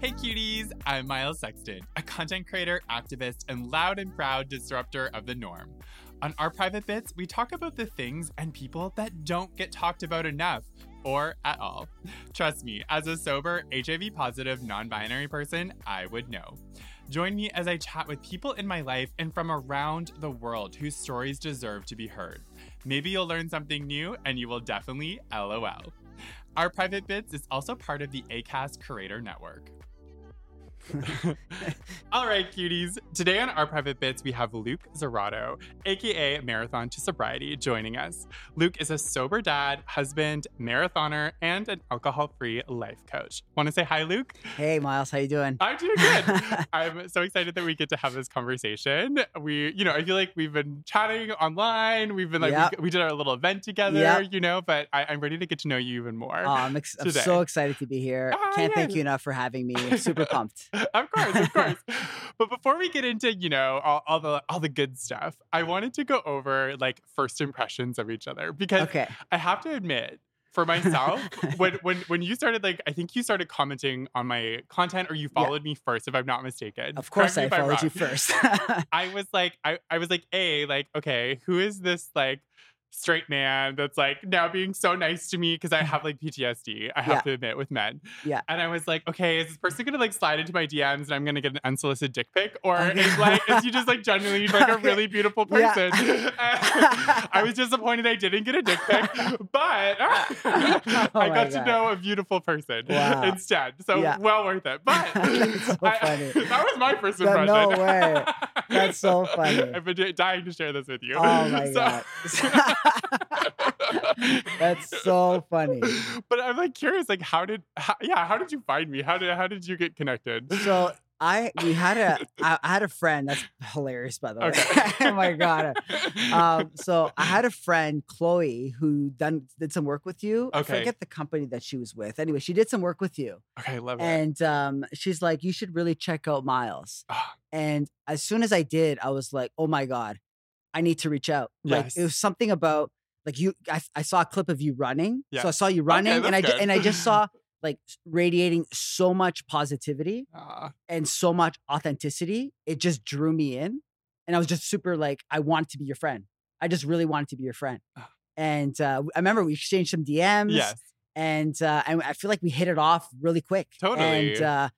Hey cuties, I'm Miles Sexton, a content creator, activist, and loud and proud disruptor of the norm. On our private bits, we talk about the things and people that don't get talked about enough or at all. Trust me, as a sober, HIV positive, non binary person, I would know. Join me as I chat with people in my life and from around the world whose stories deserve to be heard. Maybe you'll learn something new and you will definitely LOL. Our private bits is also part of the ACAST Creator Network. All right, cuties. Today on our private bits, we have Luc Zoratto, aka Marathon to Sobriety, joining us. Luc is a sober dad, husband, marathoner, and an alcohol-free life coach. Want to say hi, Luc? Hey, Miles, how you doing? I'm doing good. I'm so excited that we get to have this conversation. We, you know, I feel like we've been chatting online. We've been like, Yep. we, we did our little event together, Yep. you know. But I, I'm ready to get to know you even more. Oh, I'm, ex- I'm so excited to be here. Ah, Can't thank you enough for having me. Super pumped. of course, of course. but before we get into, you know, all, all the all the good stuff, I wanted to go over like first impressions of each other because Okay. I have to admit, for myself, when when when you started like I think you started commenting on my content or you Yeah. followed me first, if I'm not mistaken. Of course, I followed you first. I was like, I, I was like, A, like, okay, who is this like straight man that's like now being so nice to me because I have like PTSD, I have Yeah. to admit, with men. Yeah. And I was like, okay, is this person gonna like slide into my DMs and I'm gonna get an unsolicited dick pic? Or Okay. is like is he just like genuinely like a really beautiful person? Yeah. I was disappointed I didn't get a dick pic, but oh I Oh my got to know a beautiful person Wow. instead. So Yeah. well worth it. But so I- that was my first impression. no way. That's so funny. I've been dying to share this with you. oh my So- god. That's so funny. But I'm like curious, like how did, how, yeah, how did you find me? How did, how did you get connected? So I we had a I, I had a friend that's hilarious by the way. Okay. oh my god. Um, so I had a friend, Chloe, who done did some work with you. I Okay. forget the company that she was with. Anyway, she did some work with you. okay, love it. And um, she's like, you should really check out Miles. Ah. And as soon as I did, I was like, oh my God, I need to reach out. Like it was something about like you I, I saw a clip of you running. Yeah. So I saw you running and that's I good. and I just saw like radiating so much positivity Ah, and so much authenticity. It just drew me in. And I was just super like, I want to be your friend. I just really wanted to be your friend. Ah. And uh, I remember we exchanged some DMs yes. and uh, and I feel like we hit it off really quick. And Totally. uh,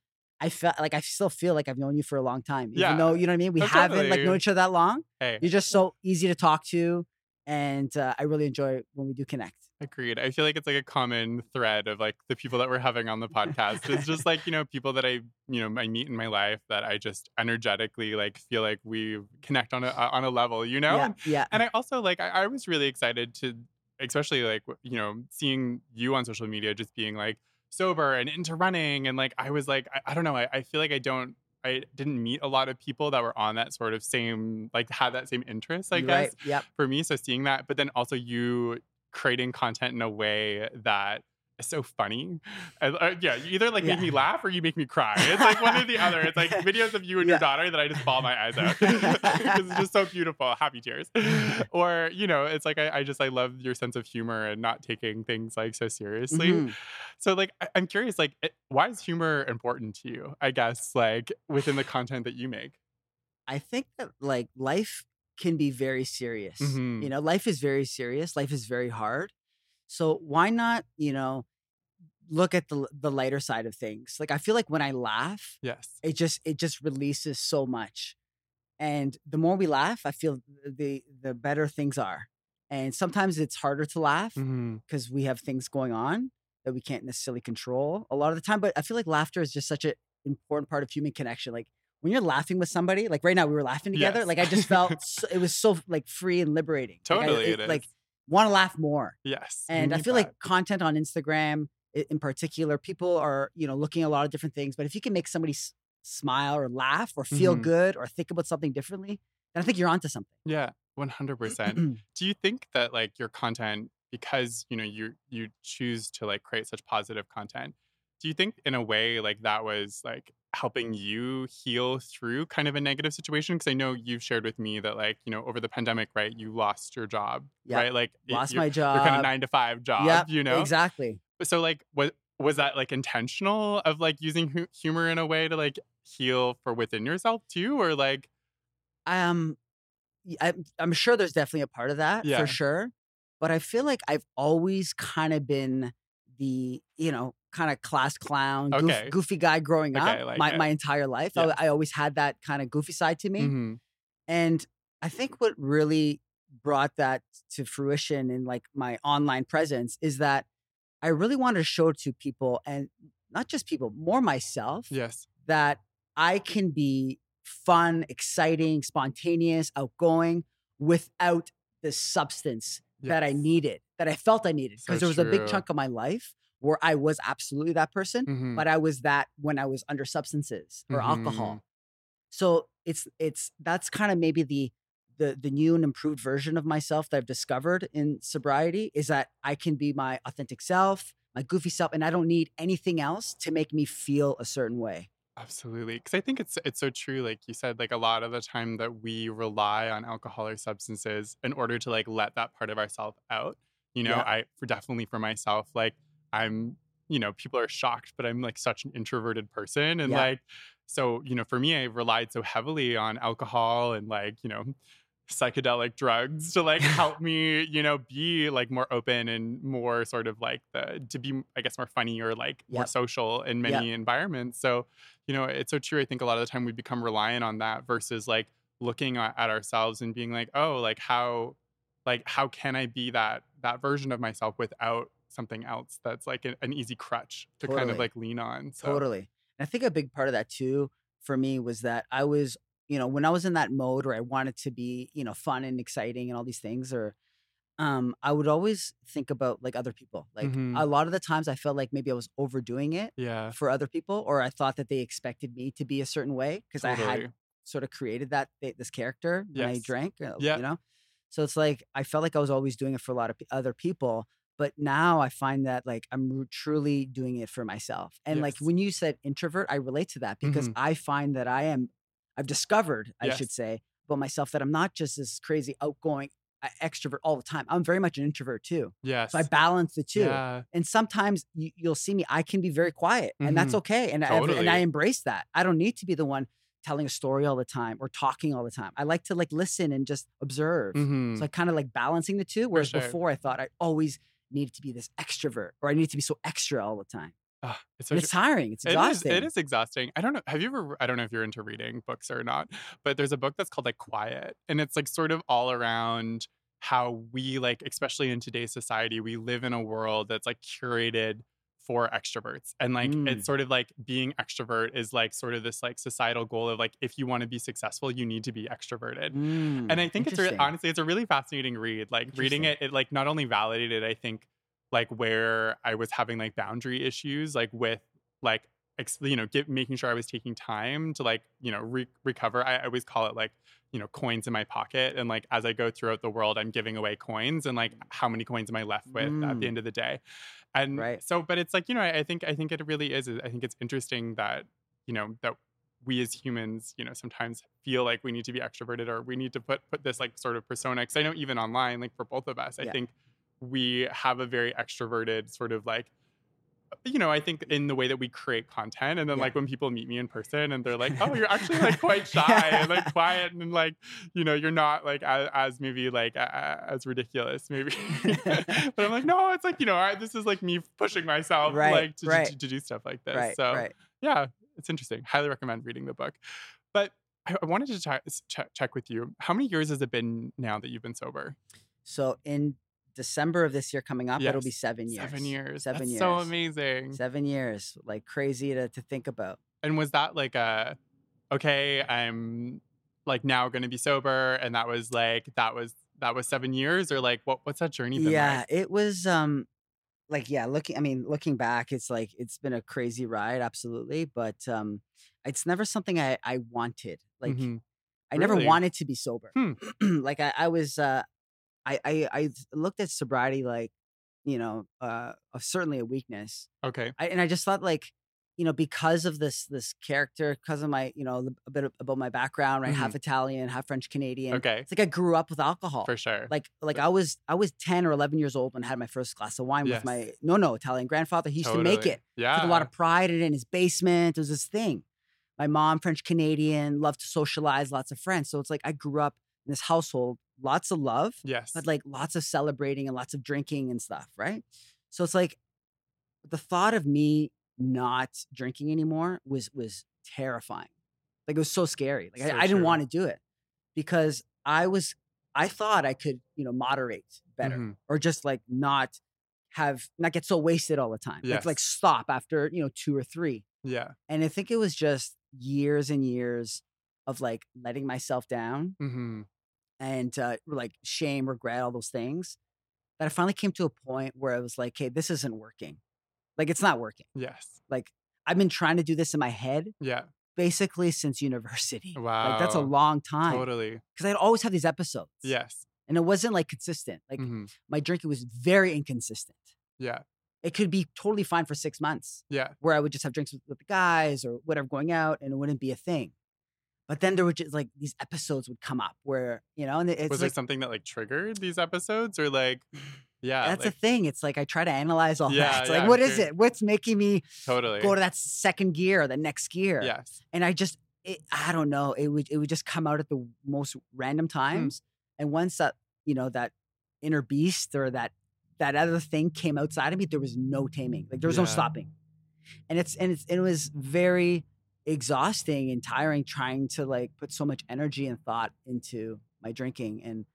I felt like I still feel like I've known you for a long time, even Yeah. though you know what I mean. We Oh, haven't like known each other that long. Hey, You're just so easy to talk to, and uh, I really enjoy when we do connect. agreed. I feel like it's like a common thread of like the people that we're having on the podcast. It's just like, you know, people that I, you know, I meet in my life that I just energetically like feel like we connect on a, on a level, you know? Yeah, And yeah, and I also like I, I was really excited to especially like you know seeing you on social media just being like sober and into running and like I was like I, I don't know I, I feel like I don't I didn't meet a lot of people that were on that sort of same like had that same interest I guess right. Yep. for me so seeing that but then also you creating content in a way that so funny uh, yeah you either like make me laugh or you make me cry it's like one or the other it's like videos of you and your daughter that I just ball my eyes out because it's just so beautiful happy tears or you know it's like I, I just i love your sense of humor and not taking things like so seriously Mhm. so like I, i'm curious like it, why is humor important to you i guess like within the content that you make I think that like life can be very serious. Mhm. You know, life is very serious. Life is very hard. So why not, you know, look at the the lighter side of things? Like I feel like when I laugh, yes it just it just releases so much. And the more we laugh, I feel the the better things are. And sometimes it's harder to laugh mm-hmm. because we have things going on that we can't necessarily control a lot of the time. But I feel like laughter is just such an important part of human connection. Like when you're laughing with somebody, like right now we were laughing together, Yes. like I just felt so, it was so like free and liberating. Like, I- Totally it is. Like want to laugh more. yes. And I feel that. like content on Instagram in particular, people are, you know, looking at a lot of different things, but if you can make somebody s- smile or laugh or feel Mhm. good or think about something differently, then I think you're onto something. Yeah, 100%. Do you think that like your content because, you know, you you choose to like create such positive content, do you think in a way like that was like helping you heal through kind of a negative situation because I know you've shared with me that like, you know, over the pandemic, right, you lost your job, Yeah. right? Like Lost your, my your job. kind of 9 to 5 job, Yep, you know? Exactly. So like what was that like intentional of like using hu- humor in a way to like heal for within yourself too or like um I'm, I'm sure there's definitely a part of that Yeah. for sure but i feel like i've always kind of been the you know kind of class clown goof- Okay. goofy guy growing Okay, up like my, it. my entire life I, I always had that kind of goofy side to me mhm, and i think what really brought that to fruition in like my online presence is that i really wanted to show to people and not just people more myself yes. that I can be fun, exciting, spontaneous, outgoing without the substance that I needed, that I felt I needed. So Because there was a big chunk of my life where I was absolutely that person, Mhm. but I was that when I was under substances or Mhm. alcohol. So it's it's that's kind of maybe the the the new and improved version of myself that I've discovered in sobriety is that I can be my authentic self, my goofy self, and I don't need anything else to make me feel a certain way. Absolutely, because I think it's it's so true. Like you said, like a lot of the time that we rely on alcohol or substances in order to like let that part of ourselves out. You know, Yeah. I for definitely for myself, like I'm, you know, people are shocked, but I'm like such an introverted person, and Yeah. like, so you know, for me, I relied so heavily on alcohol and like you know psychedelic drugs to like help me you know be like more open and more sort of like the to be i guess more funny or like more social in Yep. many environments so you know it's so true i think a lot of the time we become reliant on that versus like looking at, at ourselves and being like oh like how like how can i be that that version of myself without something else that's like an, an easy crutch to kind of like lean on so Totally. And I think a big part of that too for me was that I was, you know, when I was in that mode where I wanted to be, you know, fun and exciting and all these things, or um, I would always think about like other people. Like Mhm. a lot of the times I felt like maybe I was overdoing it yeah for other people, or I thought that they expected me to be a certain way because I had sort of created that this character when I drank. uh, Yeah. You know? So it's like I felt like I was always doing it for a lot of other people. But now I find that like I'm truly doing it for myself. And like when you said introvert, I relate to that because Mhm. I find that I am, I've discovered, I should say, about myself that I'm not just this crazy outgoing uh, extrovert all the time. I'm very much an introvert too. yes So I balance the two. yeah And sometimes you, you'll see me, I can be very quiet, and that's Mhm. okay. And, I, and I embrace that. I don't need to be the one telling a story all the time or talking all the time. I like to like listen and just observe. Mhm. So I kind of like balancing the two. Whereas sure. before I thought I always needed to be this extrovert or I needed to be so extra all the time. Ah, it's such it's tiring. It's exhausting. it is exhausting. I don't know. Have you ever? I don't know if you're into reading books or not, but there's a book that's called like Quiet, and it's like sort of all around how we like, especially in today's society, we live in a world that's like curated for extroverts, and like Mm. it's sort of like being extrovert is like sort of this like societal goal of like if you want to be successful, you need to be extroverted. Mm, And I think it's interesting. honestly, it's a really fascinating read. Like reading it, it like not only validated, I think, like where I was having like boundary issues, like with like ex- you know, get, making sure I was taking time to like you know re- recover. I, I always call it like you know coins in my pocket, and like as I go throughout the world, I'm giving away coins, and like how many coins am I left with at Mm. the end of the day? And Right. so, but it's like you know, I, I think I think it really is. I think it's interesting that you know that we as humans, you know, sometimes feel like we need to be extroverted or we need to put put this like sort of persona. Because I know even online, like for both of us, I Yeah. think we have a very extroverted sort of like, you know, I think in the way that we create content, and then Yeah. like when people meet me in person and they're like, "Oh, you're actually like quite shy and like quiet and like, you know, you're not like as, as maybe like as ridiculous maybe." but I'm like, no, it's like you know, I, this is like me pushing myself Right, like to, right. to, to do stuff like this. right, so yeah, it's interesting. Highly recommend reading the book. But I, I wanted to check, check with you. How many years has it been now that you've been sober? So in December of this year coming up, it'll be seven years. Seven years. Seven That's years. so amazing. Seven years. Like crazy to, to think about. And was that like a okay, I'm like now going to be sober, and that was like that was that was seven years, or like what what's that journey been yeah like? it was um like yeah looking i mean looking back it's like it's been a crazy ride absolutely but um it's never something i i wanted like Mhm. i never wanted to be sober Hmm. like i i was uh i i i looked at sobriety like you know uh certainly a weakness Okay, I, and i just thought like you know because of this this character because of my you know a bit of- about my background right half italian half french canadian okay, it's like i grew up with alcohol for sure. like like I was I was 10 or 11 years old when I had my first glass of wine Yes. with my no no Italian grandfather. He used to make it. Yeah, Took a lot of pride in it in his basement. It was this thing. My mom, French Canadian, loved to socialize, lots of friends. So it's like I grew up in this household, lots of love, yes, but like lots of celebrating and lots of drinking and stuff, right? So it's like the thought of me not drinking anymore was was terrifying. Like it was so scary. Like So I, I didn't true. want to do it because I was I thought I could, you know, moderate better Mhm. or just like not have not get so wasted all the time. Like like stop after, you know, two or three. yeah, And I think it was just years and years of like letting myself down hmm and uh, like shame, regret, all those things. That I finally came to a point where I was like, "Hey, this isn't working. Like, it's not working. yes, Like, I've been trying to do this in my head yeah, basically since university. Wow. Like, that's a long time totally, because I'd always have these episodes. yes, and it wasn't like consistent. Like, mhm, my drinking was very inconsistent. yeah, It could be totally fine for six months yeah, where I would just have drinks with, with the guys or whatever going out, and it wouldn't be a thing. But then there were just like these episodes would come up where you know, and it's was like there something that like triggered these episodes, or like, yeah, That's like, the thing. It's like I try to analyze all Yeah, that. It's yeah, like, what is it? What's making me totally, go to that second gear, or the next gear? yes, And I just, it, I don't know. It would, it would just come out at the most random Hmm. times. And once that, you know, that inner beast or that, that other thing came outside of me, there was no taming. Like there was no stopping. And it's, and it's, it was very exhausting and tiring trying to like put so much energy and thought into my drinking and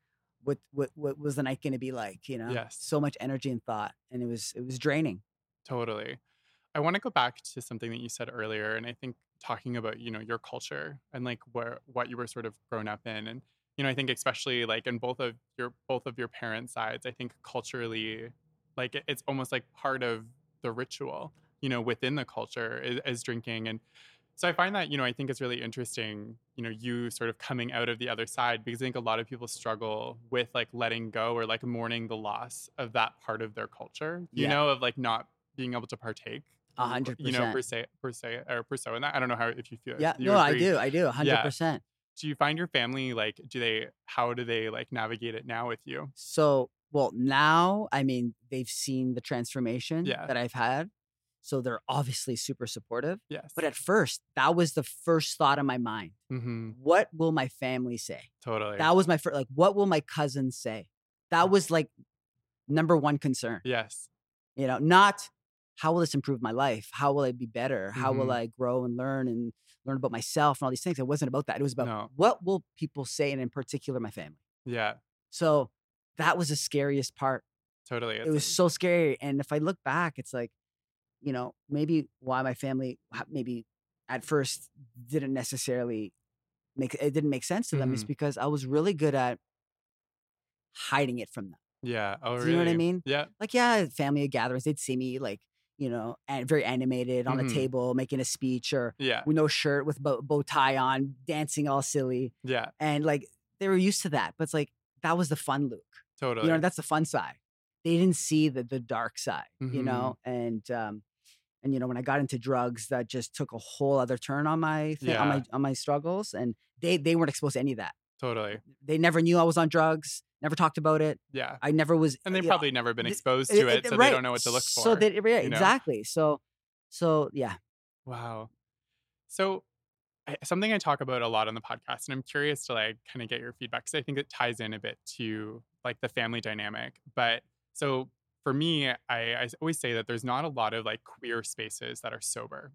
what what what was the night going to be like you know Yes. so much energy and thought and it was it was draining Totally. I want to go back to something that you said earlier, and I think talking about you know your culture and like where what you were sort of grown up in, and you know I think especially like in both of your both of your parents' sides, I think culturally, like it's almost like part of the ritual, you know, within the culture is, is drinking, and so I find that you know I think it's really interesting, you know, you sort of coming out of the other side because I think a lot of people struggle with like letting go or like mourning the loss of that part of their culture, you Yeah. know, of like not being able to partake. A hundred You know, per se, per se, or per se, and that I don't know how if you feel. yeah you no i do i do 100% Do you find your family like? Do they? How do they like navigate it now with you? so well now i mean they've seen the transformation Yeah. that i've had so they're obviously super supportive Yes. but at first that was the first thought in my mind mm-hmm. what will my family say Totally. that was my first like what will my cousins say that was like number one concern yes. you know not how will this improve my life how will i be better how will Mhm. i grow and learn and learn about myself and all these things it wasn't about that it was about No. what will people say and in particular my family Yeah. so that was the scariest part Totally. it was so scary and if i look back it's like you know maybe why my family maybe at first didn't necessarily make it didn't make sense to them is Mhm. because i was really good at hiding it from them yeah. Oh, Do really? you know what I mean? Yeah. like yeah family gatherings they'd see me like you know and very animated on Mhm. a table making a speech or Yeah. with no shirt with bow, bow tie on dancing all silly Yeah. and like they were used to that but it's like that was the fun luc Totally. you know that's the fun side they didn't see the the dark side you Mhm. know and um and you know when i got into drugs that just took a whole other turn on my thi- on my on my struggles and they they weren't exposed to any of that totally. they never knew i was on drugs never talked about it Yeah. i never was And they've you know, probably never been exposed it- to it, it- so right. they don't know what to look for. so they yeah, you know? exactly so so yeah Wow. So something I talk about a lot on the podcast, and I'm curious to like kind of get your feedback because I think it ties in a bit to like the family dynamic. But so for me, I, I always say that there's not a lot of like queer spaces that are sober.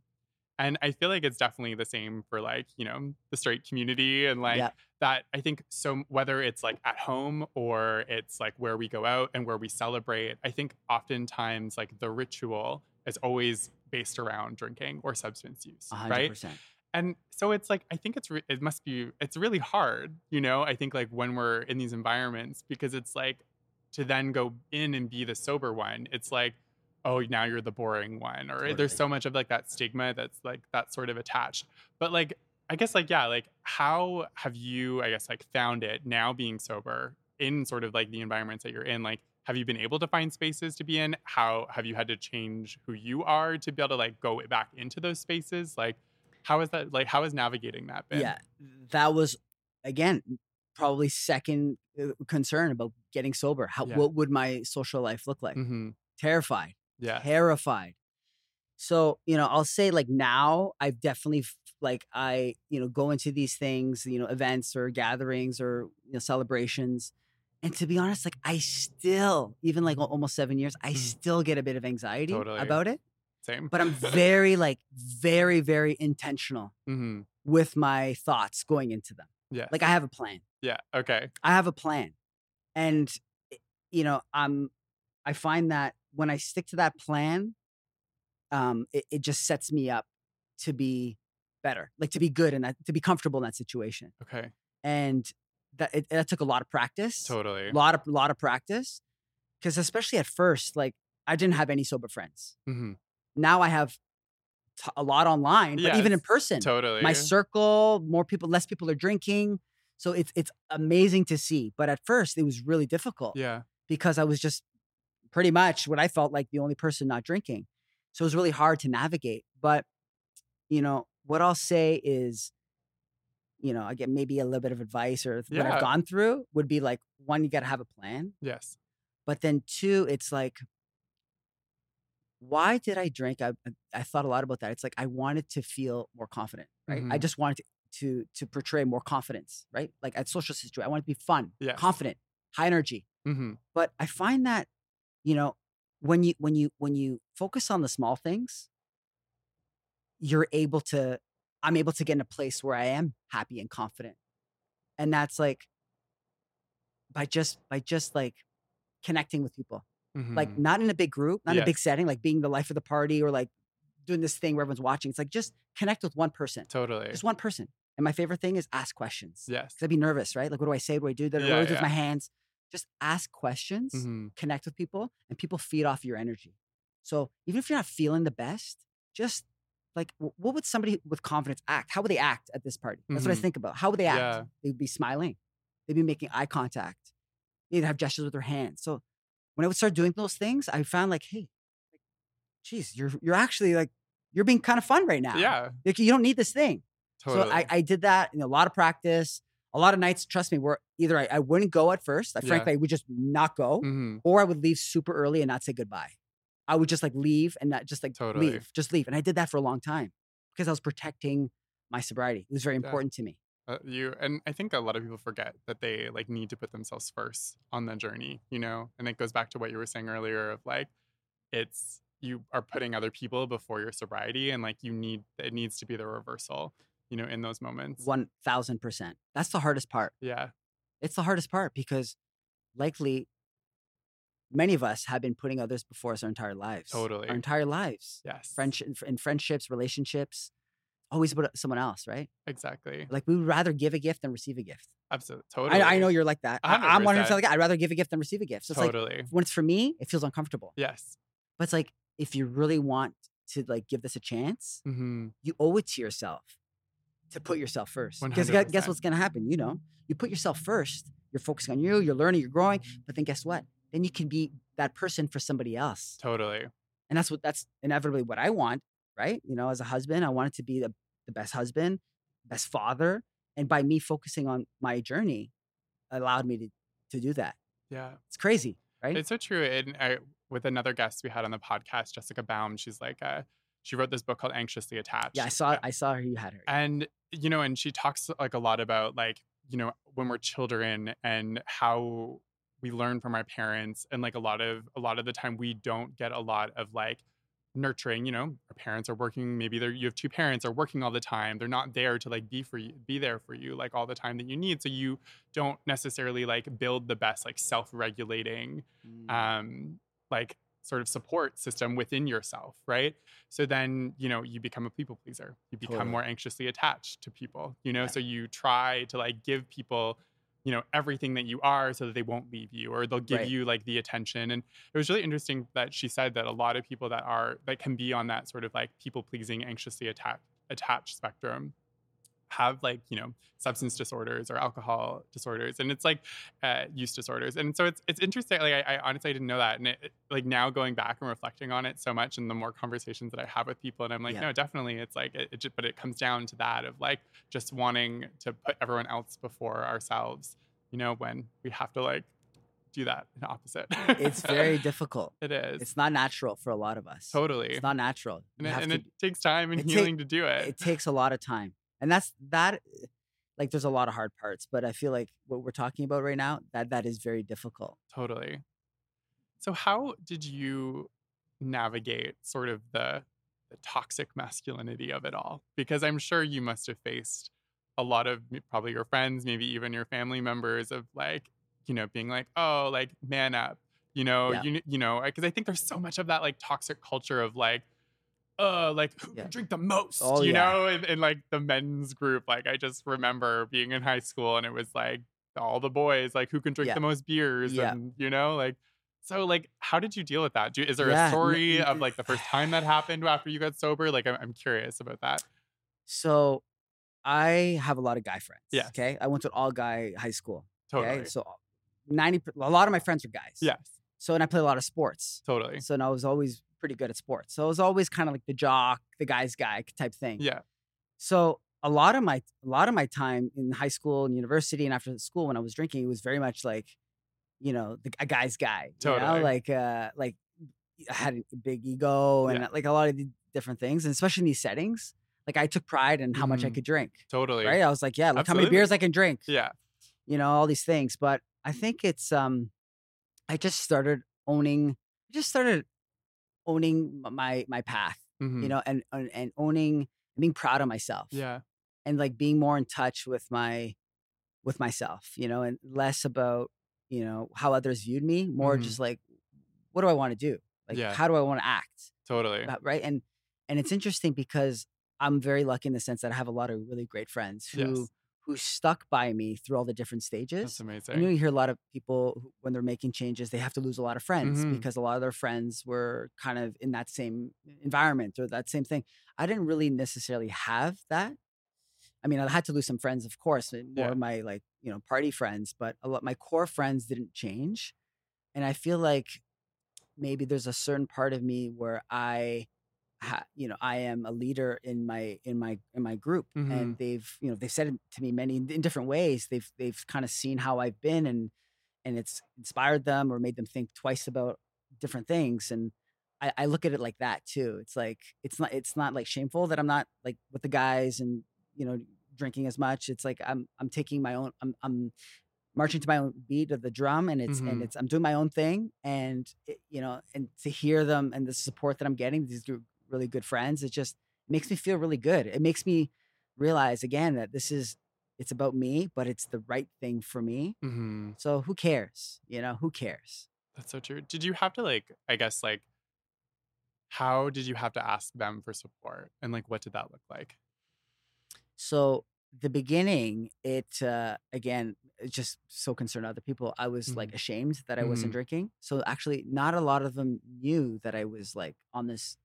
And I feel like it's definitely the same for like, you know, the straight community and like Yeah. that. I think so, whether it's like at home or it's like where we go out and where we celebrate, I think oftentimes like the ritual is always based around drinking or substance use, a hundred right? And so it's like I think it's re- it must be it's really hard, you know. I think like when we're in these environments because it's like to then go in and be the sober one. It's like oh now you're the boring one or Totally. there's so much of like that stigma that's like that sort of attached. But like I guess like yeah, like how have you I guess like found it now being sober in sort of like the environments that you're in like have you been able to find spaces to be in how have you had to change who you are to be able to like go back into those spaces like how is that like how is navigating that been Yeah, that was again probably second uh, concern about getting sober. How Yeah. what would my social life look like? hmm Terrified, yeah terrified. So you know, I'll say like now I've definitely like I you know go into these things, you know, events or gatherings or you know celebrations. And to be honest, like I still, even like almost seven years, I Mhm. still get a bit of anxiety Totally. about it. same But I'm very, like, very, very intentional hmm with my thoughts going into them. Yeah Like I have a plan. yeah okay I have a plan. And you know, I'm I find that when I stick to that plan, um, it, it just sets me up to be better, like to be good and that to be comfortable in that situation. okay And that it, that took a lot of practice. totally A lot of lot of practice. Because especially at first, like I didn't have any sober friends. Mm-hmm. Now I have t- a lot online, but even in person. Totally. my circle more people less people are drinking. So it's it's amazing to see but at first it was really difficult yeah. because i was just pretty much what i felt like the only person not drinking. So it was really hard to navigate but you know what i'll say is you know i get maybe a little bit of advice or what Yeah. i've gone through would be like one you got to have a plan yes. but then two it's like why did i drink? I, I- I thought a lot about that. It's like i wanted to feel more confident right? I Mhm. just wanted to, to to portray more confidence right? Like at social situation i want to be fun Yes. confident high energy. Hmm but i find that you know when you when you when you focus on the small things you're able to i'm able to get in a place where i am happy and confident. And that's like by just by just like connecting with people like not in a big group, not in a big setting, like being the life of the party or like doing this thing where everyone's watching. It's like just connect with one person, totally just one person. And my favorite thing is ask questions. yes Cause I'd be nervous, right? Like, what do I say? What do I do? What do Yeah, with my hands? Just ask questions, hmm connect with people, and people feed off your energy. So even if you're not feeling the best, just like, what would somebody with confidence act? How would they act at this party? That's what I Mhm. think about. How would they act? Yeah. They'd be smiling. They'd be making eye contact. They'd have gestures with their hands. So when I would start doing those things, I found like, hey, like, geez, you're you're actually like you're being kind of fun right now. yeah Like you don't need this thing. totally So I, I did that in a lot of practice. A lot of nights, trust me, where either I, I wouldn't go at first. I Yeah. frankly I would just not go, hmm or I would leave super early and not say goodbye. I would just like leave and not just like Totally. leave, just leave. And I did that for a long time because I was protecting my sobriety. It was very Yeah. important to me. Uh, you and I think a lot of people forget that they like need to put themselves first on the journey, you know. And it goes back to what you were saying earlier of like, it's you are putting other people before your sobriety, and like you need it needs to be the reversal, you know, in those moments. One thousand percent. That's the hardest part. Yeah, It's the hardest part because likely many of us have been putting others before us our entire lives. Totally. Our entire lives. yes, Friendship in friendships, relationships, always about someone else, right? exactly, Like we would rather give a gift than receive a gift. absolutely, totally. I, I know you're like that. I, I'm one 100%. like that. I'd rather give a gift than receive a gift. So it's like totally. when it's for me, it feels uncomfortable. yes. But it's like if you really want to like give this a chance, hmm you owe it to yourself to put yourself first. Because guess what's going to happen? You know, you put yourself first. You're focusing on you. You're learning. You're growing. But then guess what? Then you can be that person for somebody else. Totally. And that's what that's inevitably what I want, right? You know, as a husband, I wanted to be the, the best husband, best father. And by me focusing on my journey, allowed me to, to do that. Yeah. It's crazy, right? It's so true. And I, with another guest we had on the podcast, Jessica Baum, she's like, uh, she wrote this book called Anxiously Attached. yeah, I saw I saw her. You had her. and you know and she talks like a lot about like you know when we're children and how we learn from our parents and like a lot of a lot of the time we don't get a lot of like nurturing you know our parents are working maybe they're you have two parents are working all the time they're not there to like be for you be there for you like all the time that you need so you don't necessarily like build the best like self-regulating Mm. um like sort of support system within yourself, right? So then, you know, you become a people pleaser. You become Totally. more anxiously attached to people, you know, Yeah. so you try to like give people you know everything that you are so that they won't leave you or they'll give Right. you like the attention and it was really interesting that she said that a lot of people that are that can be on that sort of like people pleasing anxiously attached attached spectrum have like you know substance disorders or alcohol disorders and it's like uh, use disorders and so it's it's interesting like I, I honestly didn't know that and it, like now going back and reflecting on it so much and the more conversations that I have with people and I'm like Yeah. no definitely it's like it, it just, but it comes down to that of like just wanting to put everyone else before ourselves you know when we have to like do that in opposite It's very difficult. it is It's not natural for a lot of us. totally It's not natural. and, it, and to it takes time and it ta- healing to do it it takes a lot of time and that's that like there's a lot of hard parts but i feel like what we're talking about right now that that is very difficult Totally. So how did you navigate sort of the the toxic masculinity of it all? Because I'm sure you must have faced a lot of probably your friends, maybe even your family members of like, you know, being like, "Oh, like man up." You know, Yeah. you you know, because I think there's so much of that like toxic culture of like uh like who Yeah. can drink the most Oh, you yeah. know in, in like the men's group like i just remember being in high school and it was like all the boys like who can drink Yeah. the most beers Yeah. and you know like so like how did you deal with that Do, is there Yeah, a story of like the first time that happened after you got sober like i'm, I'm curious about that so i have a lot of guy friends Yes. okay i went to an all guy high school totally okay so 90 per- a lot of my friends are guys yes so and i play a lot of sports totally so and i was always pretty good at sports so i was always kind of like the jock the guy's guy type thing yeah So a lot of my a lot of my time in high school and university and after school when I was drinking, it was very much like, you know, the, a guy's guy. You know, Totally. like uh like I had a big ego and Yeah. like a lot of the different things, and especially in these settings. Like I took pride in how much I Mhm. could drink. totally Right. I was like, yeah, look how many beers I can drink. yeah You know, all these things. But I think it's um I just started owning I just started owning my my path, Mhm. you know, and and, and owning being proud of myself yeah and like being more in touch with my with myself you know and less about you know how others viewed me more Mhm. just like what do i want to do like Yeah. how do i want to act totally right and and it's interesting because i'm very lucky in the sense that i have a lot of really great friends who Yes. Who stuck by me through all the different stages that's amazing and you, know, you hear a lot of people who, when they're making changes, they have to lose a lot of friends Mhm. because a lot of their friends were kind of in that same environment or that same thing. I didn't really necessarily have that. I mean, I had to lose some friends, of course, more Yeah. of my like you know party friends, but a lot my core friends didn't change, and I feel like maybe there's a certain part of me where I, you know, I am a leader in my in my in my group, Mhm. and they've you know they've said it to me many in different ways. They've they've kind of seen how I've been, and and it's inspired them or made them think twice about different things, and. I, I look at it like that too. It's like it's not it's not like shameful that I'm not like with the guys and you know drinking as much. It's like I'm I'm taking my own I'm I'm marching to my own beat of the drum and it's Mhm. and it's I'm doing my own thing and it, you know and to hear them and the support that I'm getting these really good friends it just makes me feel really good. It makes me realize again that this is it's about me but it's the right thing for me. hmm So who cares? You know, who cares? That's so true. Did you have to like, I guess like, how did you have to ask them for support, and like, what did that look like? So the beginning, it uh, again, just so concerned other people. I was like Mhm. ashamed that I wasn't Mhm. drinking. So actually, not a lot of them knew that I was like on this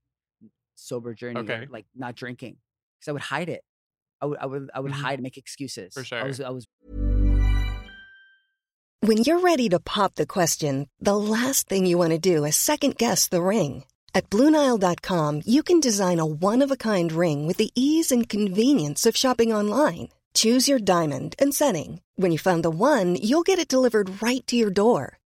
sober journey, Okay. like not drinking, because I would hide it. I would, I would, I would Mhm. hide, make excuses. For I was, sure. I was When you're ready to pop the question, the last thing you want to do is second guess the ring. At Bluenile.com, you can design a one of a kind ring with the ease and convenience of shopping online. Choose your diamond and setting. When you find the one, you'll get it delivered right to your door.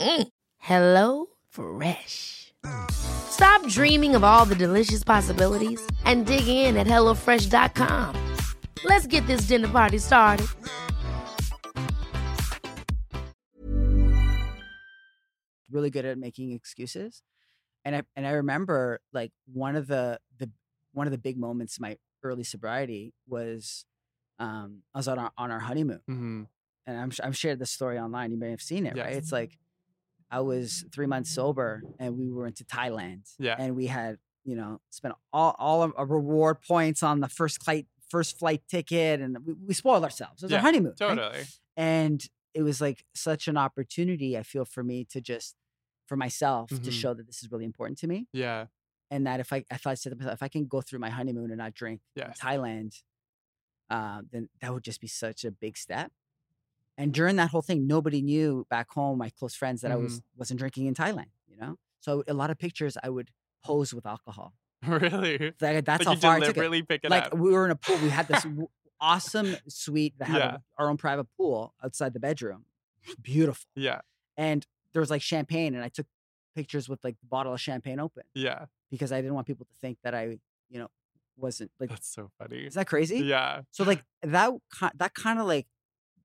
Mm. Hello Fresh. Stop dreaming of all the delicious possibilities and dig in at HelloFresh.com. Let's get this dinner party started. really good at making excuses. And I and I remember like one of the the one of the big moments in my early sobriety was um I was on our on our honeymoon. hmm And I'm I've shared this story online. You may have seen it, right? It's like I was three months sober and we were into Thailand. Yeah. And we had, you know, spent all all of our reward points on the first flight first flight ticket and we, we spoiled ourselves. It was Yeah, our honeymoon. right? Totally. and it was like such an opportunity i feel for me to just for myself to Mhm. show that this is really important to me Yeah. and that if i if i said to myself if i can go through my honeymoon and not drink in Yes. thailand uh, then that would just be such a big step and during that whole thing nobody knew back home my close friends that i Mm-hmm. was wasn't drinking in thailand you know so a lot of pictures i would pose with alcohol Really? that, that's like how far i took it pick it like up. we were in a pool. We had this awesome suite that had Yeah. a, our own private pool outside the bedroom. Beautiful. Yeah. And there was like champagne, and I took pictures with like the bottle of champagne open Yeah. because I didn't want people to think that I, you know, wasn't like. That's so funny. Is that crazy? Yeah. So like that that kind of like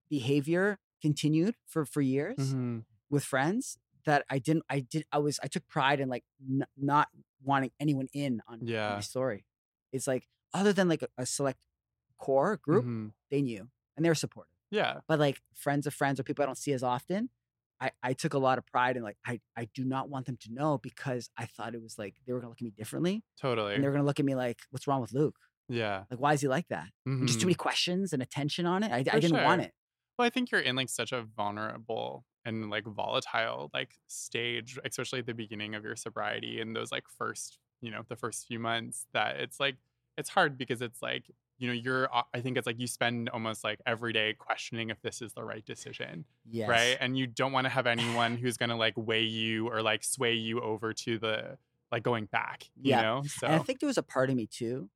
behavior continued for for years hmm with friends that I didn't. I did. I was. I took pride in like n- not wanting anyone in on, Yeah. my story. It's like other than like a, a select core group, Mhm. they knew and they were supportive. Yeah. But like friends of friends or people I don't see as often, I, I took a lot of pride in like I, I do not want them to know because I thought it was like they were gonna look at me differently. Totally. And they were gonna look at me like, what's wrong with Luc? yeah. Like why is he like that? And Just too Mhm. many questions and attention on it. I, I didn't want it. Well, I think you're in like such a vulnerable and like volatile like stage, especially at the beginning of your sobriety and those like first, you know, the first few months that it's like it's hard because it's like, you know, you're I think it's like you spend almost like every day questioning if this is the right decision, Yes. right? And you don't want to have anyone who's going to like weigh you or like sway you over to the like going back, you Yeah. know? So And I think there was a part of me too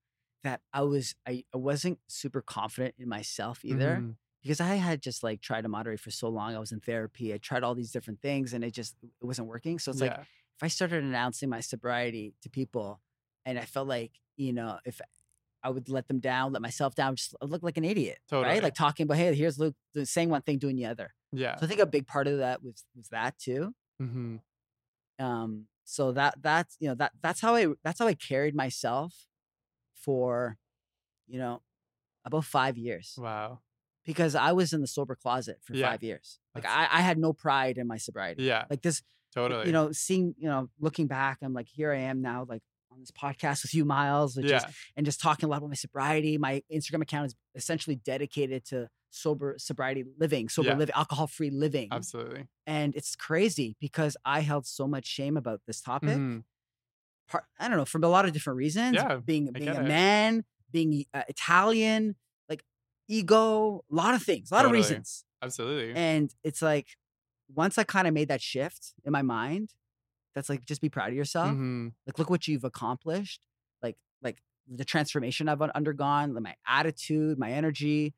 that I was I, I wasn't super confident in myself either. Mhm. Because I had just like tried to moderate for so long. I was in therapy. I tried all these different things and it just it wasn't working. So it's like if I started announcing my sobriety to people and I felt like, you know, if I would let them down, let myself down, just look like an idiot. Totally. Right? Like talking about, hey, here's Luc saying one thing, doing the other. Yeah. So I think a big part of that was was that too. hmm Um, so that that's you know, that that's how I that's how I carried myself for, you know, about five years. Wow. Because I was in the sober closet for Yeah. five years. Like I, I had no pride in my sobriety. Yeah. Like this, Totally. you know, seeing, you know, looking back, I'm like, here I am now, like on this podcast with you, Miles, yeah. is, and just talking a lot about my sobriety. My Instagram account is essentially dedicated to sober sobriety living, sober Yeah. living, alcohol free living. Absolutely. And it's crazy because I held so much shame about this topic. Mhm. Part, I don't know, for a lot of different reasons. Yeah, being being a it. man, being uh, Italian, ego, a lot of things, a lot Totally. of reasons. Absolutely. And it's like once I kind of made that shift in my mind, that's like just be proud of yourself. Mhm. Like look what you've accomplished. Like like the transformation I've undergone, like, my attitude, my energy,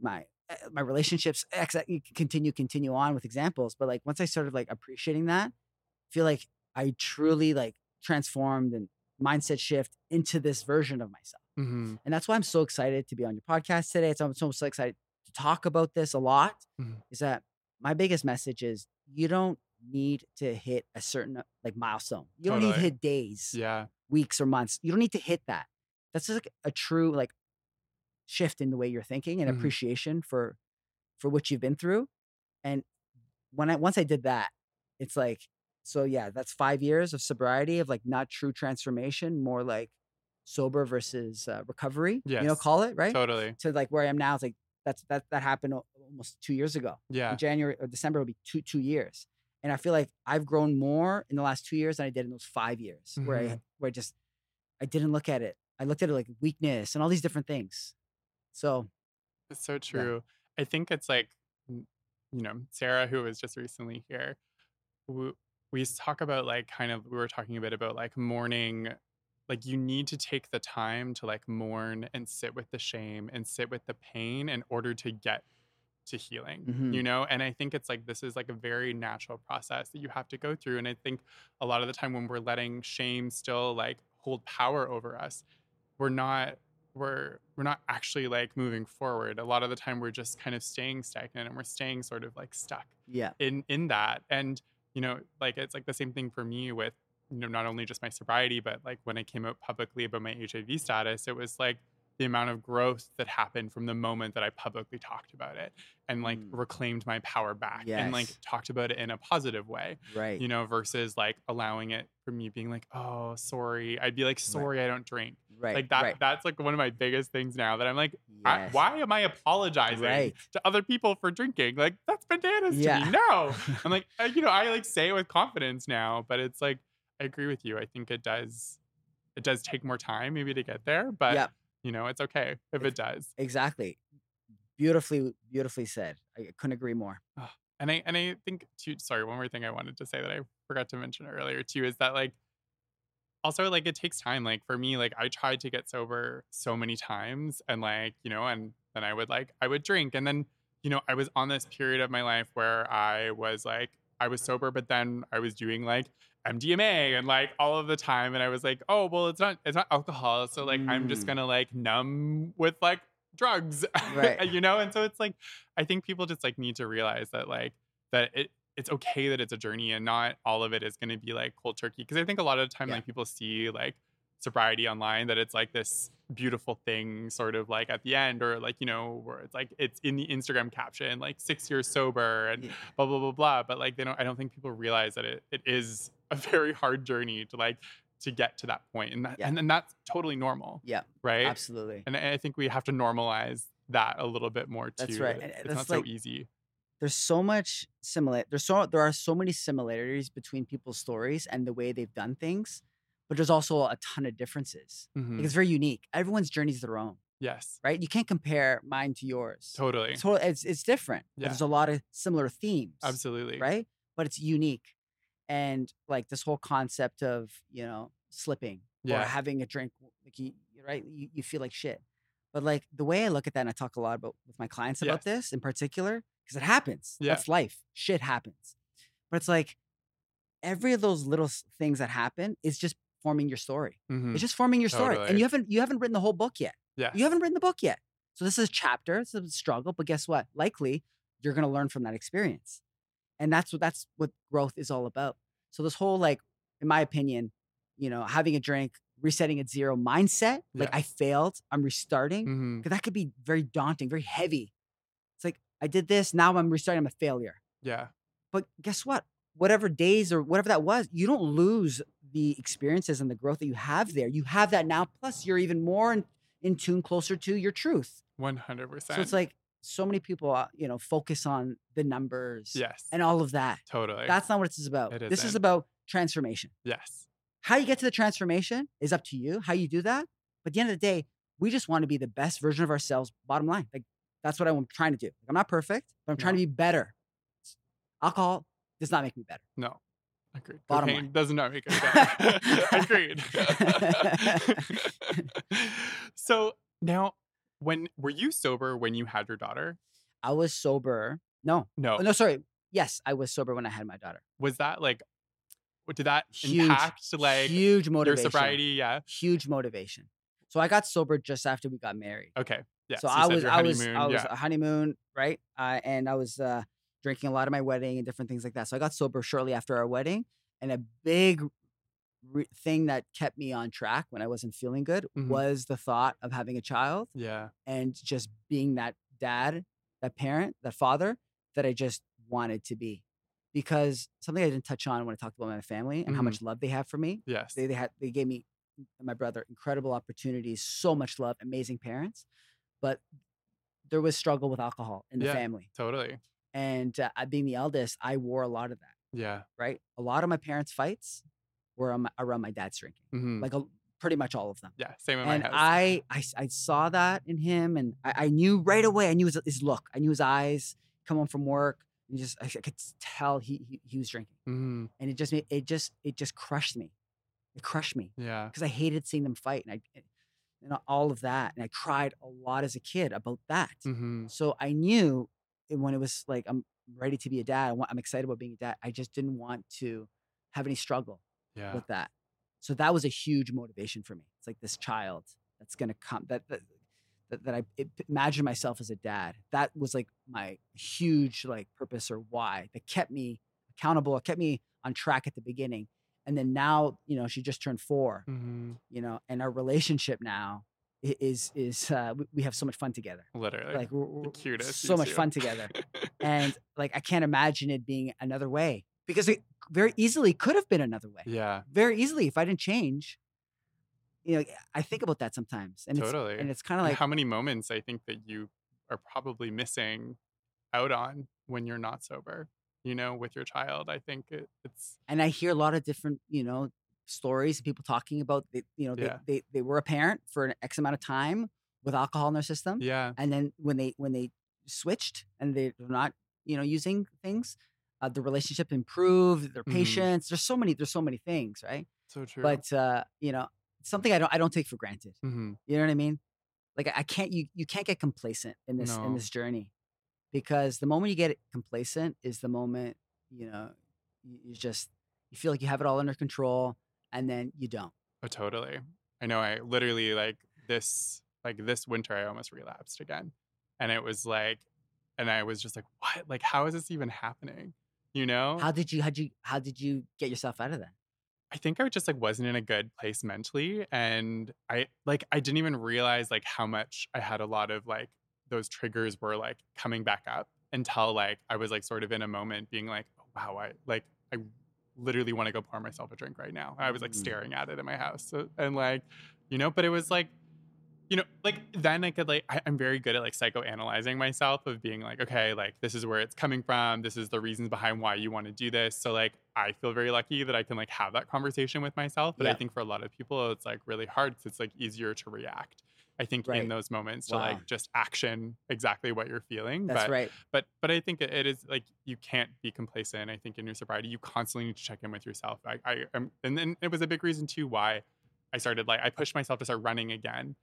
my uh, my relationships. Ex- you can continue continue on with examples, but like once I started like appreciating that, I feel like I truly like transformed and mindset shift into this version of myself. Mhm. And that's why I'm so excited to be on your podcast today. It's I'm so, so excited to talk about this a lot. Mhm. Is that my biggest message is you don't need to hit a certain like milestone. You don't need to hit days, Yeah. weeks, or months. You don't need to hit that. That's just like a true like shift in the way you're thinking and Mhm. appreciation for for what you've been through. And when I once I did that, it's like so yeah, that's five years of sobriety of like not true transformation, more like sober versus uh, recovery. You know, call it right Totally. to like where I am now. It's like that's that that happened almost two years ago. Yeah. In January or December will be two two years, and I feel like I've grown more in the last two years than I did in those five years, where I Mhm. where I just I didn't look at it. I looked at it like weakness and all these different things. So It's so true. I think it's like, you know, Sarah, who was just recently here, we, we talk about like kind of, we were talking a bit about like mourning. Like, you need to take the time to like mourn and sit with the shame and sit with the pain in order to get to healing, Mhm. you know? And I think it's like this is like a very natural process that you have to go through. And I think a lot of the time when we're letting shame still like hold power over us, we're not we're we're not actually like moving forward. A lot of the time we're just kind of staying stagnant and we're staying sort of like stuck Yeah. in in that. And you know, like it's like the same thing for me with you know not only just my sobriety, but like when I came out publicly about my HIV status, it was like the amount of growth that happened from the moment that I publicly talked about it and like Mm. reclaimed my power back and like talked about it in a positive way, Right. you know, versus like allowing it for me being like, oh, sorry. I'd be like, sorry, I don't drink. right. like that, Right. that's like one of my biggest things now that I'm like, I- Yes. why am I apologizing Right. to other people for drinking? Like that's bananas Yeah. to me. No, I'm like, I, you know, I like say it with confidence now, but it's like, I agree with you. I think it does, it does take more time maybe to get there, but Yep. you know, it's okay if it does. Exactly. Beautifully, beautifully said. I couldn't agree more. And I, and I think too, sorry, one more thing I wanted to say that I forgot to mention earlier too is that like, also like it takes time. Like for me, like I tried to get sober so many times and like, you know, and then I would like, I would drink. And then, you know, I was on this period of my life where I was like, I was sober, but then I was doing like MDMA and like all of the time. And I was like, oh, well, it's not, it's not alcohol. So like, I'm just Mm. gonna like numb with like drugs, Right. you know? And so it's like, I think people just like need to realize that like, that it, it's okay that it's a journey and not all of it is going to be like cold turkey. Cause I think a lot of the time, Yeah. like people see like sobriety online that it's like this beautiful thing sort of like at the end or like, you know, where it's like, it's in the Instagram caption, like six years sober and Yeah. blah, blah, blah, blah. But like, they don't, I don't think people realize that it, it is a very hard journey to like, to get to that. And that, Yeah. and then that's totally normal. Yeah. Right. Absolutely. And I I think we have to normalize that a little bit more too. That's right. It's that's not like- so easy. There's so much similar. There's so there are so many similarities between people's stories and the way they've done things, but there's also a ton of differences. Mhm. Like, it's very unique. Everyone's journey is their own, Yes. right? You can't compare mine to yours. Totally. It's, it's, it's different. Yeah. There's a lot of similar themes. Absolutely. right? But it's unique. And like this whole concept of, you know, slipping or having a drink, like you, right? You, you feel like shit. But like the way I look at that, and I talk a lot about with my clients about this in particular, because it happens. Yeah. That's life. Shit happens. But it's like every of those little things that happen is just forming your story. Mhm. It's just forming your story. Totally. And you haven't you haven't written the whole book yet. yeah You haven't written the book yet. So this is a chapter, it's a struggle, but guess what? Likely you're gonna learn from that experience. And that's what that's what growth is all about. So this whole like, in my opinion, you know, having a drink, resetting at zero mindset, like Yeah. I failed, I'm restarting. Mm-hmm. Because that could be very daunting, very heavy. It's like I did this, now I'm restarting, I'm a failure. Yeah. But guess what? Whatever days or whatever that was, you don't lose the experiences and the growth that you have there. You have that now. Plus, you're even more in, in tune, closer to your truth. One hundred percent. So it's like so many people, uh, you know, focus on the numbers yes. and all of that. totally. That's not what this is about. It this is about transformation. yes. How you get to the transformation is up to you. How you do that. But at the end of the day, we just want to be the best version of ourselves. Bottom line, like that's what I'm trying to do. Like, I'm not perfect, but I'm trying No. to be better. Alcohol does not make me better. No. Agreed. Bottom Cocaine line. does not make us better. Agreed. so now, when were you sober when you had your daughter? I was sober. No, No. Oh, no, sorry. Yes, I was sober when I had my daughter. Was that like? what- Did that Huge, impact like huge your sobriety? Yeah. Huge motivation. So I got sober just after we got married. Okay. Yeah. so you I was, I was, I was yeah. a honeymoon, right? Uh, and I was uh, drinking a lot of my wedding and different things like that. So I got sober shortly after our wedding, and a big re- thing that kept me on track when I wasn't feeling good Mhm. was the thought of having a child Yeah. and just being that dad, that parent, that father that I just wanted to be. Because something I didn't touch on when I talked about my family and how Mhm. much love they have for me. Yes. They, they had they gave me my brother incredible opportunities, so much love, amazing parents, but there was struggle with alcohol in the Yeah. family. totally. And uh, being the eldest, I wore a lot of that. Yeah. Right, a lot of my parents' fights were around my dad's drinking, Mhm. like a, pretty much all of them. yeah. Same in my house. And I, I, I, I saw that in him, and I, I knew right away. I knew his, his look. I knew his eyes. Come home from work, and just I, could tell he, he he was drinking, Mhm. and it just made it just it just crushed me. It crushed me Yeah. because I hated seeing them fight, and I and all of that, and I cried a lot as a kid about that. hmm So I knew when it was like I'm ready to be a dad, I'm excited about being a dad. I just didn't want to have any struggle Yeah. with that. So that was a huge motivation for me. It's like this child that's gonna come that that that, that I imagine myself as a dad. That was like my huge like purpose or why that kept me accountable. It kept me on track at the beginning. And then now, you know, she just turned four, hmm you know, and our relationship now is is uh, we- have so much fun together. Literally. Like we're, we're cutest, so much two. fun together and like I can't imagine it being another way because it very easily could have been another way. yeah. Very easily if I didn't change. You know, I think about that sometimes, and Totally. it's and it's kind of And like how many moments I think that you are probably missing out on when you're not sober, you know, with your child. I think it, it's, and I hear a lot of different, you know, stories of people talking about, they, you know, they, Yeah. they, they were a parent for an X amount of time with alcohol in their system. yeah. And then when they, when they switched and they're not, you know, using things, uh, the relationship improved, their Mhm. patience, there's so many, there's so many things. Right. So true. But, uh, you know, something I don't, I don't take for granted. hmm You know what I mean? Like I can't, you, you can't get complacent in this, in this journey because the moment you get complacent is the moment, you know, you, you just, you feel like you have it all under control and then you don't. Oh, totally. I know. I literally like this, like this winter, I almost relapsed again. And it was like, and I was just like, what? Like, how is this even happening? You know? How did you, how did you, how did you get yourself out of that? I think I just like wasn't in a good place mentally and I like I didn't even realize like how much I had a lot of like those triggers were like coming back up until like I was like sort of in a moment being like oh, wow I like I literally want to go pour myself a drink right now. I was like Mm. staring at it in my house so, and like you know but it was like you know like then I could like I, I'm very good at like psychoanalyzing myself of being like okay like this is where it's coming from this is the reasons behind why you want to do this so like I feel very lucky that I can like have that conversation with myself but I think for a lot of people it's like really hard because it's like easier to react I think Right. in those moments to like just action exactly what you're feeling That's but right. but but I think it- it is like you can't be complacent. I think in your sobriety, you constantly need to check in with yourself. I, I am, and then it was a big reason too why I started like I pushed myself to start running again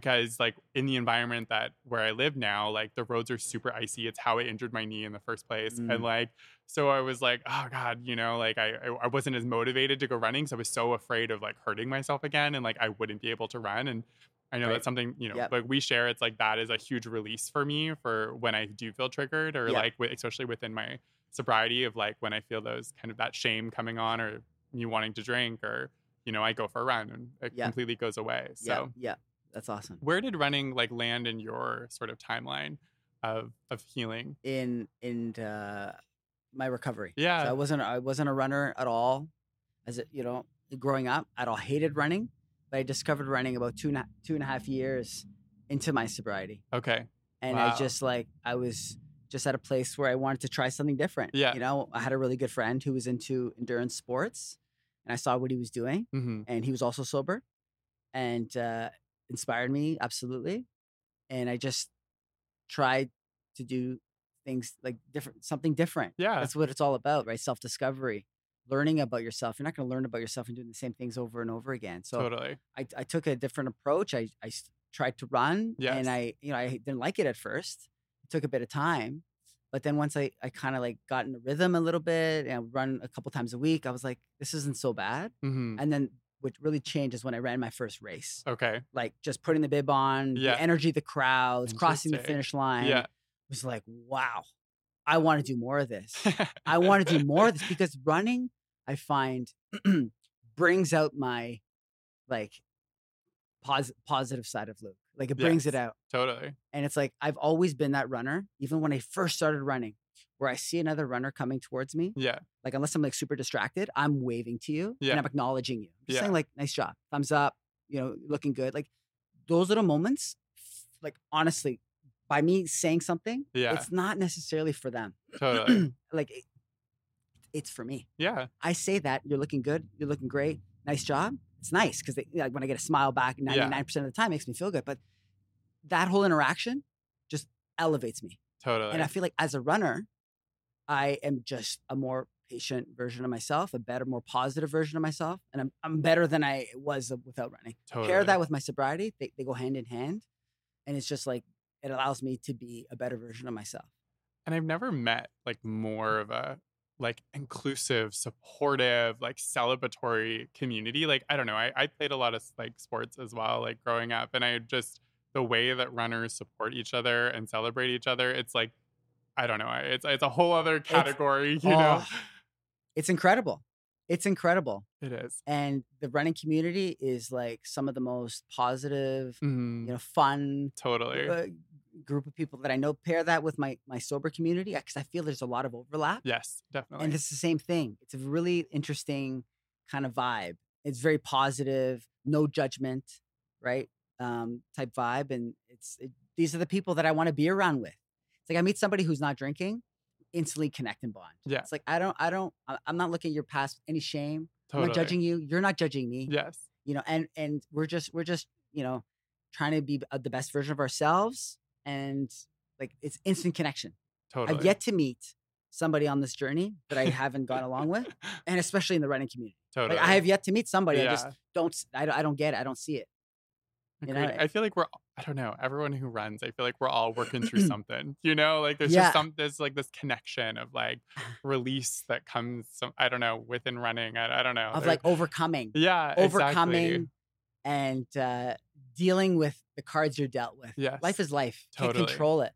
because like in the environment that where I live now, like the roads are super icy. It's how I injured my knee in the first place, Mm. and like so I was like, oh god, you know, like I I- wasn't as motivated to go running, so I was so afraid of like hurting myself again, and like I wouldn't be able to run and. I know Right. that's something you know, Yep. like we share. It's like that is a huge release for me for when I do feel triggered, or Yeah. like especially within my sobriety of like when I feel those kind of that shame coming on, or me wanting to drink, or you know, I go for a run and it Yeah. completely goes away. So, yeah. That's awesome. where did running like land in your sort of timeline of of healing? In, in, uh, my recovery. Yeah. So I wasn't, I wasn't a runner at all as it, you know, growing up at all hated running, but I discovered running about two and a, two and a half years into my sobriety. Okay. and Wow. I just like I was just at a place where I wanted to try something different. Yeah. you know, I had a really good friend who was into endurance sports, and I saw what he was doing, hmm and he was also sober, and uh, inspired me absolutely, and I just tried to do things like different, something different. Yeah. That's what it's all about, right? Self discovery, learning about yourself. You're not going to learn about yourself and doing the same things over and over again. So totally. I, I took a different approach. I I tried to run Yes. and I, you know, I didn't like it at first. It took a bit of time, but then once I, I kind of like got in a rhythm a little bit and I run a couple times a week, I was like, this isn't so bad. hmm And then what really changed is when I ran my first race, Okay. like just putting the bib on, Yeah. the energy, of the crowds, crossing the finish line. Yeah. It was like, wow, I want to do more of this. I want to do more of this because running, I find, brings out my like pos- positive side of Luc. Like it brings it out. totally. And it's like I've always been that runner, even when I first started running, where I see another runner coming towards me, Yeah. like unless I'm like super distracted, I'm waving to you Yeah. and I'm acknowledging you. I'm Yeah. saying like nice job, thumbs up, you know, looking good. Like those little moments, like honestly, by me saying something, Yeah. it's not necessarily for them. Totally. like it, it's for me. yeah. I say that you're looking good, you're looking great, nice job. It's nice because like when I get a smile back, ninety nine percent of the time makes me feel good. But that whole interaction just elevates me, Totally. and I feel like as a runner, I am just a more patient version of myself, a better, more positive version of myself, and I'm I'm better than I was uh, without running. totally. Pair that with my sobriety, they they go hand in hand, and it's just like it allows me to be a better version of myself. And I've never met like mm. more of a like inclusive, supportive, like celebratory community. Like, I don't know. I, I played a lot of like sports as well, like growing up. And I just, the way that runners support each other and celebrate each other, it's like, I don't know. It's, it's a whole other category, you know? oh, it's incredible. It's incredible. It is. And the running community is like some of the most positive, Mhm. you know, fun Totally. uh, group of people that I know. Pair that with my my sober community because I feel there's a lot of overlap. yes, definitely. and it's the same thing. It's a really interesting kind of vibe. It's very positive, no judgment, right? Um, type vibe, and it's it, these are the people that I want to be around with. It's like I meet somebody who's not drinking, instantly connect and bond. Yeah. it's like I don't, I don't, I'm not looking at your past with any shame. Totally. I'm not judging you. You're not judging me. Yes. You know, and and we're just we're just you know trying to be uh, the best version of ourselves, and like it's instant connection. Totally. I've yet to meet somebody on this journey that I haven't gone along with, and especially in the running community. totally. Like I have yet to meet somebody. Yeah. I just don't. I don't. I don't get it. I don't see it. You know, I feel like we're I don't know, everyone who runs, I feel like we're all working through something. You know, like there's Yeah. just some there's like this connection of like release that comes some I don't know, within running. I, I don't know. Of there- like overcoming, Yeah, overcoming, exactly. and uh, dealing with the cards you're dealt with. Yes. Life is life. You Can't Totally. control it.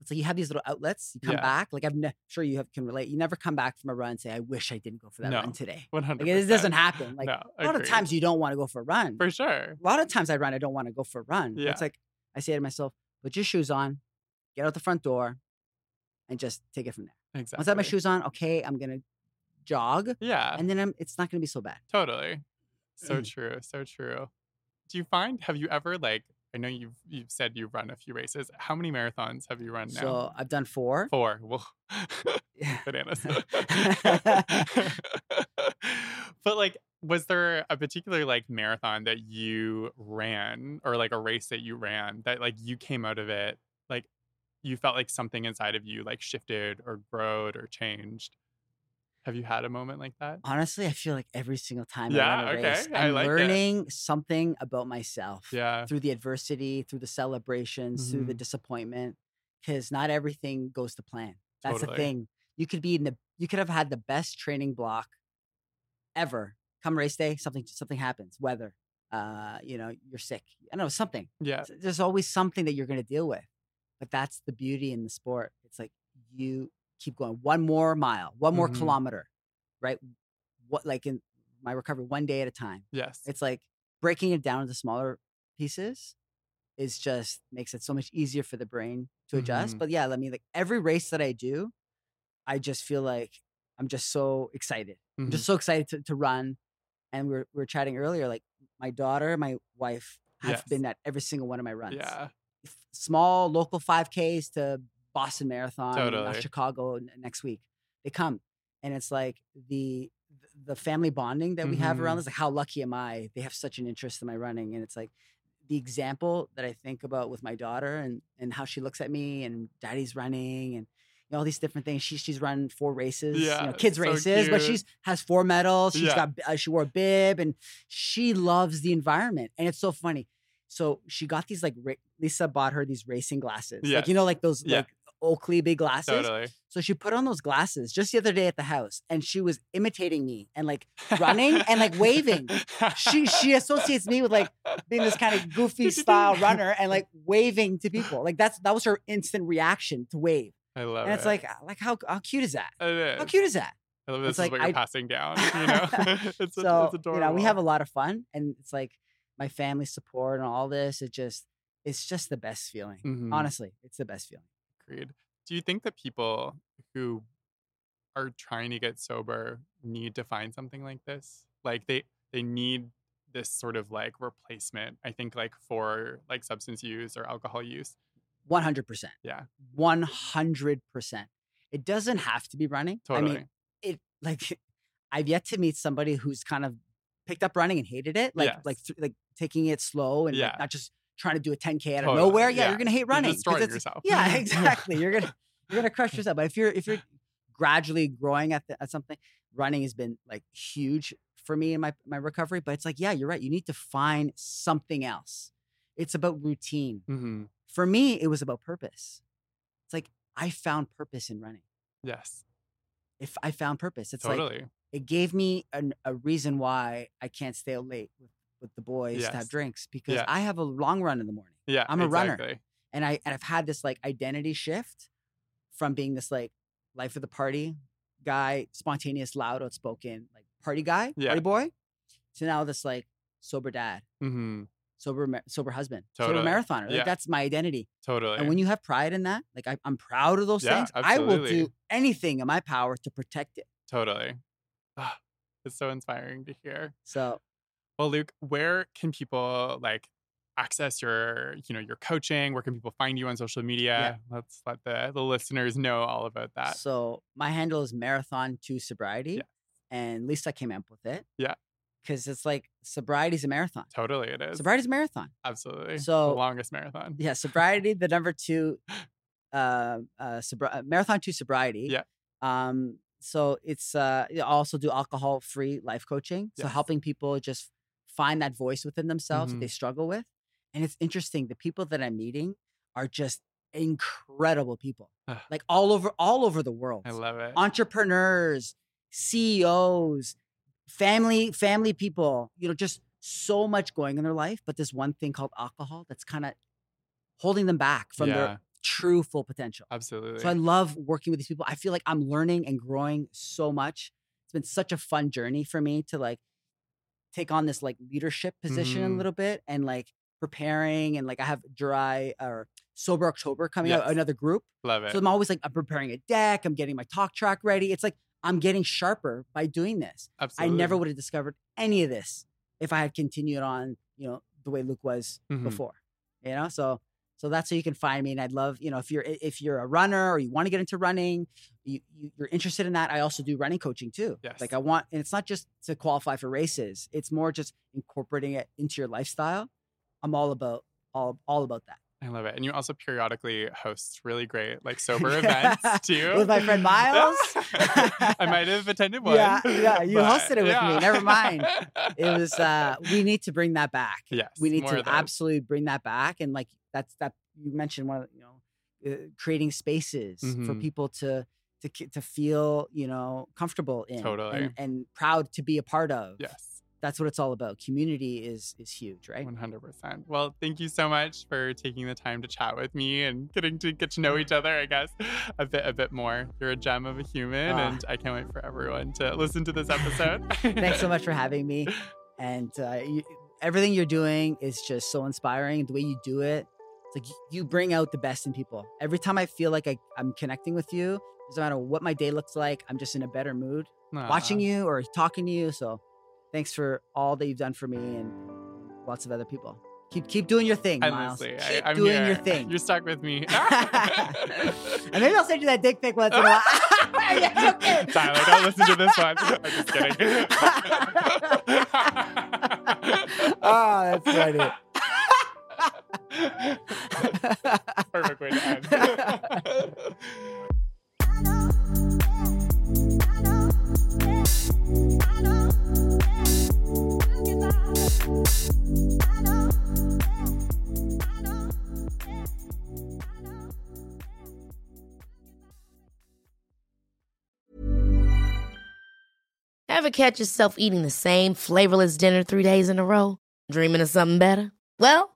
It's like you have these little outlets. You come Yeah. back. Like I'm ne- sure you have, can relate. You never come back from a run and say, "I wish I didn't go for that No. run today." One Like hundred it doesn't happen. Like no, a lot of times you don't want to go for a run. for sure. a lot of times I run, I don't want to go for a run. Yeah. It's like I say to myself, put your shoes on, get out the front door, and just take it from there. Exactly. Once I have my shoes on, okay, I'm gonna jog, Yeah, and then I'm, it's not gonna be so bad. totally. So true. So true. Do you find have you ever like I know you've you've said you've run a few races. How many marathons have you run now? So I've done four. Four. Well, bananas. but like, was there a particular like marathon that you ran or like a race that you ran that like you came out of it like you felt like something inside of you like shifted or growed or changed? Have you had a moment like that? Honestly, I feel like every single time Yeah, I run a okay, race, I'm like it. learning something about myself Yeah. through the adversity, through the celebrations, through the Mhm. disappointment. Because not everything goes to plan. That's Totally. the thing. You could be in the you could have had the best training block ever. Come race day, something something happens. Weather, uh, you know, you're sick. I know something. Yeah. There's always something that you're going to deal with. But that's the beauty in the sport. It's like you keep going one more mile, one more Mhm. kilometer, right? What like in my recovery, one day at a time. Yes. It's like breaking it down into smaller pieces is just makes it so much easier for the brain to adjust. Mhm. But yeah, I mean, like every race that I do, I just feel like I'm just so excited. I'm Mhm. just so excited to, to run. And we are we are chatting earlier, like my daughter, my wife have Yes. been at every single one of my runs. yeah. Small local 5Ks to Boston Marathon, now Totally. Chicago next week. They come. And it's like the the family bonding that we have around Mhm. this. Like, how lucky am I? They have such an interest in my running. And it's like the example that I think about with my daughter and and how she looks at me and daddy's running and you know, all these different things. She, she's run four races, you know, kids so races, but she's has four medals. She's Yeah. got uh, she wore a bib and she loves the environment. And it's so funny. So she got these like ra- Lisa bought her these racing glasses, like you know, like those Yeah. like Oakley big glasses. Totally. So she put on those glasses just the other day at the house, and she was imitating me and like running and like waving. She she associates me with like being this kind of goofy style runner and like waving to people. Like that's that was her instant reaction to wave. I love it. and it's it. like like how how cute is that? it is. How cute is that? I love this It's is like what you're I- passing down. You know, it's, so it's adorable. you know we have a lot of fun, and it's like my family support and all this. It just it's just the best feeling. Mhm. Honestly, it's the best feeling. Do you think that people who are trying to get sober need to find something like this? Like they they need this sort of like replacement. I think like for like substance use or alcohol use. One hundred percent. Yeah, One hundred percent. It doesn't have to be running. totally. I mean, it like I've yet to meet somebody who's kind of picked up running and hated it, like like th- like taking it slow and like, not just trying to do a 10k out of nowhere. Yeah, yeah. you're gonna hate You're destroying it's- yourself. Yeah, exactly. You're gonna you're gonna crush yourself. But if you're if you're gradually growing at the, at something, running has been like huge for me in my my recovery. But it's like, yeah, you're right. You need to find something else. It's about routine hmm for me, it was about purpose. It's like I found purpose in running. Yes. If I found purpose, it's like Totally. it gave me an, a reason why I can't stay late with, with the boys to have drinks because Yeah. I have a long run in the morning. yeah. I'm a runner. and I and I've had this like identity shift from being this like life of the party guy, spontaneous, loud, outspoken, like party guy, Yeah. party boy, to now this like sober dad, mm-hmm. sober sober husband, Totally. sober marathoner. Like, Yeah. that's my identity. Totally. And when you have pride in that, like I, I'm proud of those Yeah, things, I will do anything in my power to protect it. totally. It's so inspiring to hear. So Well, Luc, where can people like access your, you know, your coaching? Where can people find you on social media? Let's let the, the listeners know all about that. So my handle is marathon to sobriety, Yeah. and at least I came up with it. Yeah. because it's like sobriety is a marathon. Totally, it is. Sobriety is a marathon. Absolutely. So- the longest marathon. Yeah, sobriety. the number two, uh, uh, sobri- uh, marathon to sobriety. Yeah. Um. So it's uh, I also do alcohol free life coaching. So Yes. helping people just find that voice within themselves Mhm. that they struggle with, and it's interesting. The people that I'm meeting are just incredible people, like all over all over the world. I love it. entrepreneurs, CEOs, family family people, you know, just so much going in their life, but this one thing called alcohol that's kind of holding them back from Yeah. their true full potential. Absolutely. So I love working with these people. I feel like I'm learning and growing so much. It's been such a fun journey for me to like take on this like leadership position a Mhm. little bit and like preparing and like I have dry or sober October coming out, another group. love it. So I'm always like, I'm preparing a deck, I'm getting my talk track ready. It's like I'm getting sharper by doing this. Absolutely. I never would have discovered any of this if I had continued on, you know, the way Luc was Mhm. before. You know, so so that's how you can find me. And I'd love, you know, if you're if you're a runner or you want to get into running, you, you you're interested in that. I also do running coaching too. Yes. Like I want, and it's not just to qualify for races. It's more just incorporating it into your lifestyle. I'm all about all all about that. I love it. And you also periodically host really great like sober events too. With my friend Miles. I might have attended one. Yeah, yeah, you but- hosted it with me. Never mind. It was uh we need to bring that back. Yes. we need to absolutely bring that back and like that's that you mentioned one of you know uh, creating spaces for Mhm. people to to to feel you know comfortable in Totally. and, and proud to be a part of Yes. that's what it's all about community is is huge right 100%. Well, thank you so much for taking the time to chat with me and getting to get to know each other, I guess, a bit a bit more. You're a gem of a human Ah. and I can't wait for everyone to listen to this episode. thanks so much for having me and uh, you, everything you're doing is just so inspiring the way you do it like you- bring out the best in people every time i feel like I, i'm connecting with you doesn't matter what my day looks like i'm just in a better mood watching you or talking to you so thanks for all that you've done for me and lots of other people keep keep doing your thing miles keep I, I'm doing here. your thing You're stuck with me. and maybe i'll send you that dick pic once in a while Yeah, okay. Tyler, don't listen to this one. I'm just kidding. oh that's funny Perfect way to end. Ever catch yourself eating the same flavorless dinner three days in a row? Dreaming of something better? Well,